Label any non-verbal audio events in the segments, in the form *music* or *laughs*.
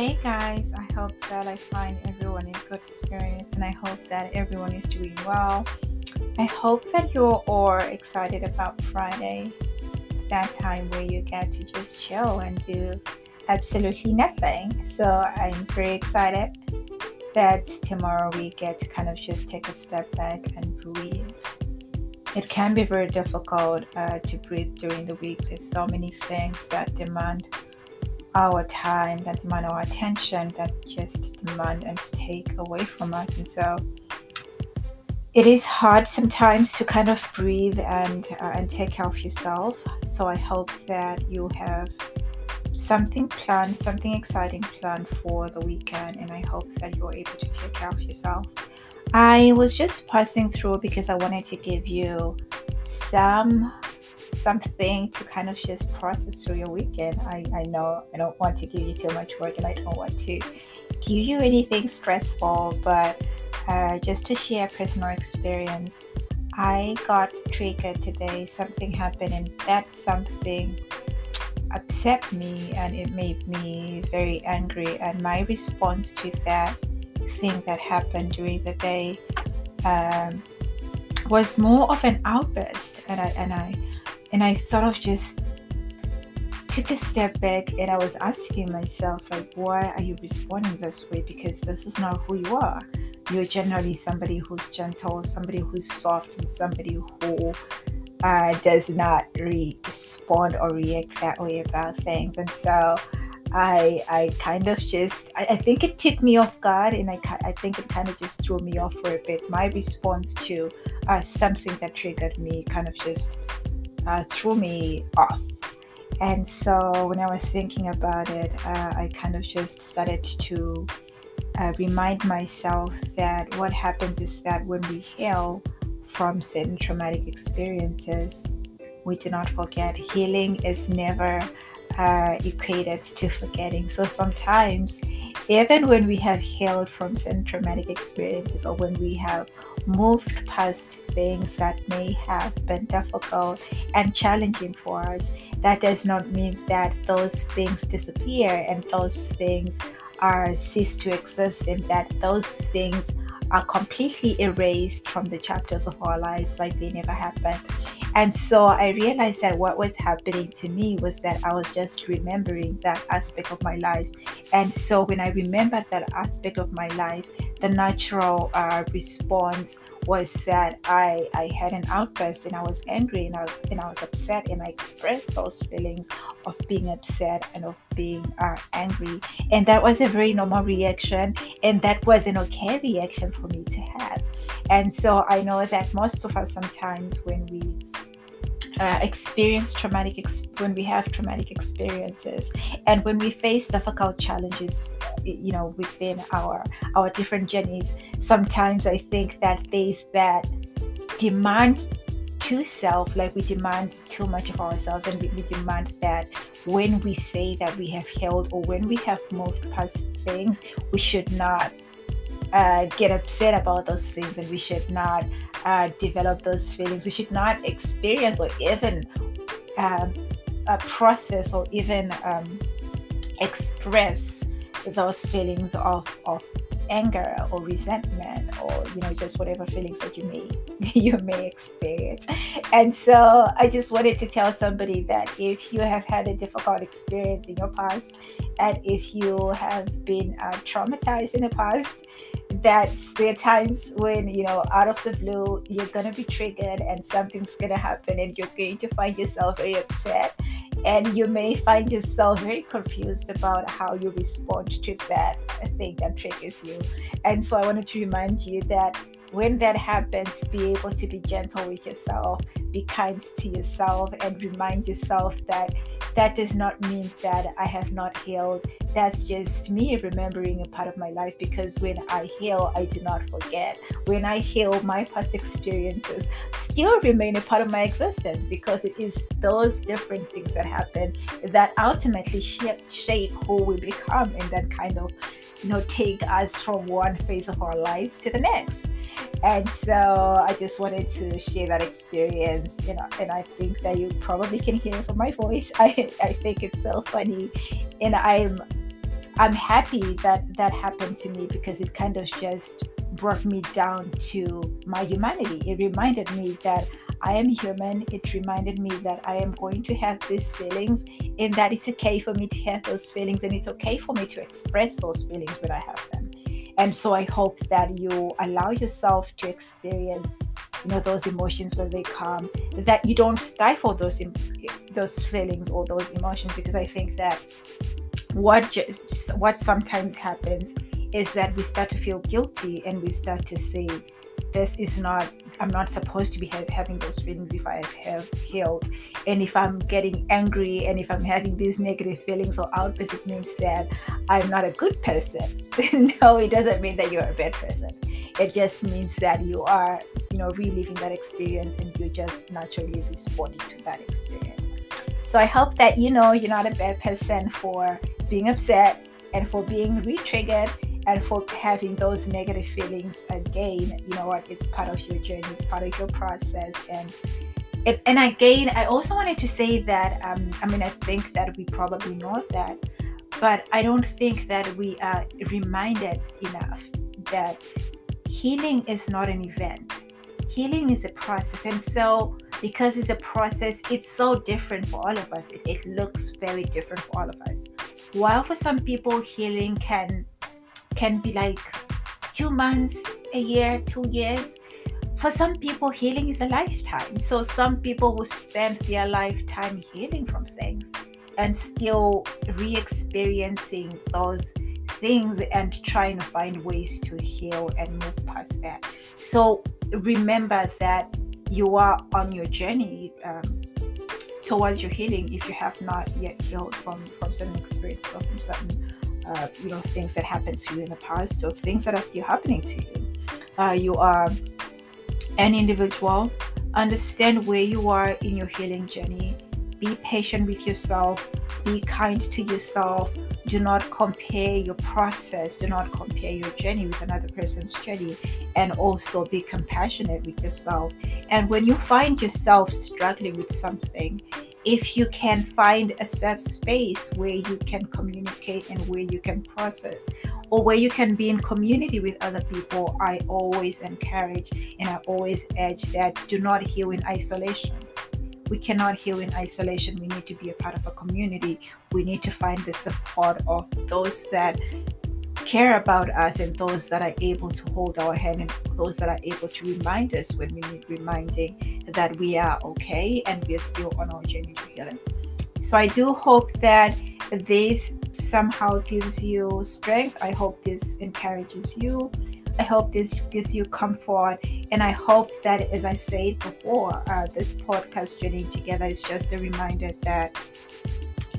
Hey guys, I hope that I find everyone in good spirits and I hope that everyone is doing well. I hope that you're all excited about Friday. It's that time where you get to just chill and do absolutely nothing. So I'm very excited that tomorrow we get to kind of just take a step back and breathe. It can be very difficult uh, to breathe during the week. There's so many things that demand our time, that demand our attention, that just demand and take away from us. And so it is hard sometimes to kind of breathe and uh, and take care of yourself. So I hope that you have something planned, something exciting planned for the weekend, and I hope that you're able to take care of yourself. I was just passing through because I wanted to give you some something to kind of just process through your weekend. I, I know I don't want to give you too much work and I don't want to give you anything stressful, but uh, just to share personal experience, I got triggered today. Something happened, and that something upset me and it made me very angry. And my response to that thing that happened during the day um, was more of an outburst, and I and I and I sort of just took a step back and I was asking myself, like, why are you responding this way? Because this is not who you are. You're generally somebody who's gentle, somebody who's soft, and somebody who uh, does not respond or react that way about things. And so I I kind of just I, I think it took me off guard, and I I think it kind of just threw me off for a bit. My response to uh, something that triggered me kind of just uh, threw me off. And so when I was thinking about it, uh, I kind of just started to uh, remind myself that what happens is that when we heal from certain traumatic experiences, we do not forget. Healing is never uh, equated to forgetting. So sometimes, even when we have healed from certain traumatic experiences or when we have moved past things that may have been difficult and challenging for us, that does not mean that those things disappear and those things are cease to exist and that those things are completely erased from the chapters of our lives like they never happened. And so I realized that what was happening to me was that I was just remembering that aspect of my life. And so when I remembered that aspect of my life, the natural uh, response was that I, I had an outburst and I was angry and I was and I was upset and I expressed those feelings of being upset and of being uh, angry and that was a very normal reaction and that was an okay reaction for me to have and so I know that most of us sometimes when we uh, experience traumatic ex- when we have traumatic experiences and when we face difficult challenges you know within our our different journeys sometimes i think that there's that demand to self like we demand too much of ourselves and we, we demand that when we say that we have healed or when we have moved past things we should not uh, get upset about those things and we should not uh, develop those feelings. We should not experience or even um, process or even um, express those feelings of, of anger or resentment or you know just whatever feelings that you may *laughs* you may experience and so i just wanted to tell somebody that if you have had a difficult experience in your past and if you have been uh, traumatized in the past that there are times when you know out of the blue you're gonna be triggered and something's gonna happen and you're going to find yourself very upset. And you may find yourself very confused about how you respond to that thing that triggers you. And so i wanted to remind you that when that happens, be able to be gentle with yourself, be kind to yourself, and remind yourself that that does not mean that I have not healed. That's just me remembering a part of my life because when I heal, I do not forget. When I heal, my past experiences still remain a part of my existence because it is those different things that happen that ultimately shape, shape who we become and that kind of you know take us from one phase of our lives to the next and so i just wanted to share that experience you know and i think that you probably can hear from my voice *laughs* i i think it's so funny and i'm I'm happy that that happened to me because it kind of just brought me down to my humanity. It reminded me that I am human. It reminded me that I am going to have these feelings and that it's okay for me to have those feelings and it's okay for me to express those feelings when I have them. And so I hope that you allow yourself to experience you know those emotions when they come that you don't stifle those those feelings or those emotions because I think that what just what sometimes happens is that we start to feel guilty and we start to say this is not i'm not supposed to be ha- having those feelings if i have healed and if i'm getting angry and if i'm having these negative feelings or outbursts it means that i'm not a good person. *laughs* No it doesn't mean that you're a bad person. It just means that you are you know reliving that experience and you're just naturally responding to that experience. So i hope that you know you're not a bad person for being upset and for being re-triggered and for having those negative feelings again you know what it's part of your journey it's part of your process. And and again i also wanted to say that um, i mean i think that we probably know that but i don't think that we are reminded enough that healing is not an event. Healing is a process. And so because it's a process it's so different for all of us. It, it looks very different for all of us. While for some people healing can can be like two months, a year, two years. For some people, healing is a lifetime. So some people will spend their lifetime healing from things and still re experiencing those things and trying to find ways to heal and move past that. So remember that you are on your journey um, towards your healing if you have not yet healed from, from certain experiences or from certain uh, you know things that happened to you in the past. So things that are still happening to you. Uh, you are an individual. Understand where you are in your healing journey. Be patient with yourself. Be kind to yourself. Do not compare your process. Do not compare your journey with another person's journey. And also be compassionate with yourself. And when you find yourself struggling with something if you can find a safe space where you can communicate and where you can process or where you can be in community with other people i always encourage and i always urge that do not heal in isolation. We cannot heal in isolation. We need to be a part of a community. We need to find the support of those that care about us and those that are able to hold our hand and those that are able to remind us when we need reminding that we are okay and we are still on our journey to healing. So I do hope that this somehow gives you strength. I hope this encourages you. I hope this gives you comfort. And I hope that, as I said before, uh, this podcast journey together is just a reminder that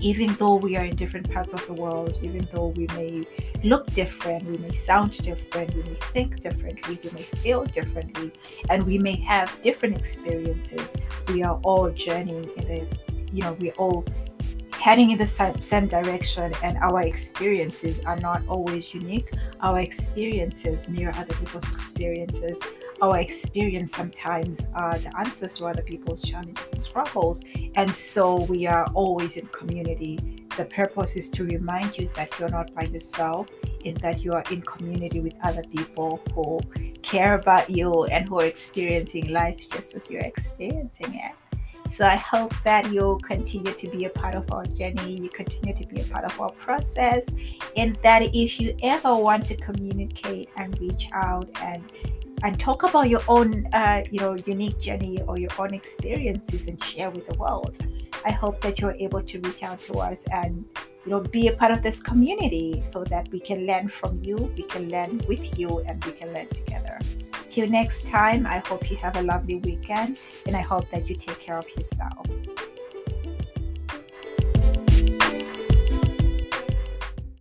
even though we are in different parts of the world, even though we may look different, we may sound different, we may think differently, we may feel differently, and we may have different experiences, we are all journeying in the, you know, we're all heading in the same, same direction, and our experiences are not always unique. Our experiences mirror other people's experiences our experience sometimes are the answers to other people's challenges and struggles. And so we are always in community. The purpose is to remind you that you're not by yourself and that you are in community with other people who care about you and who are experiencing life just as you're experiencing it. So I hope that you'll continue to be a part of our journey, you continue to be a part of our process, and that if you ever want to communicate and reach out and and talk about your own uh, you know unique journey or your own experiences and share with the world. I hope that you're able to reach out to us and you know be a part of this community so that we can learn from you we can learn with you and we can learn together. Till next time i hope you have a lovely weekend and i hope that you take care of yourself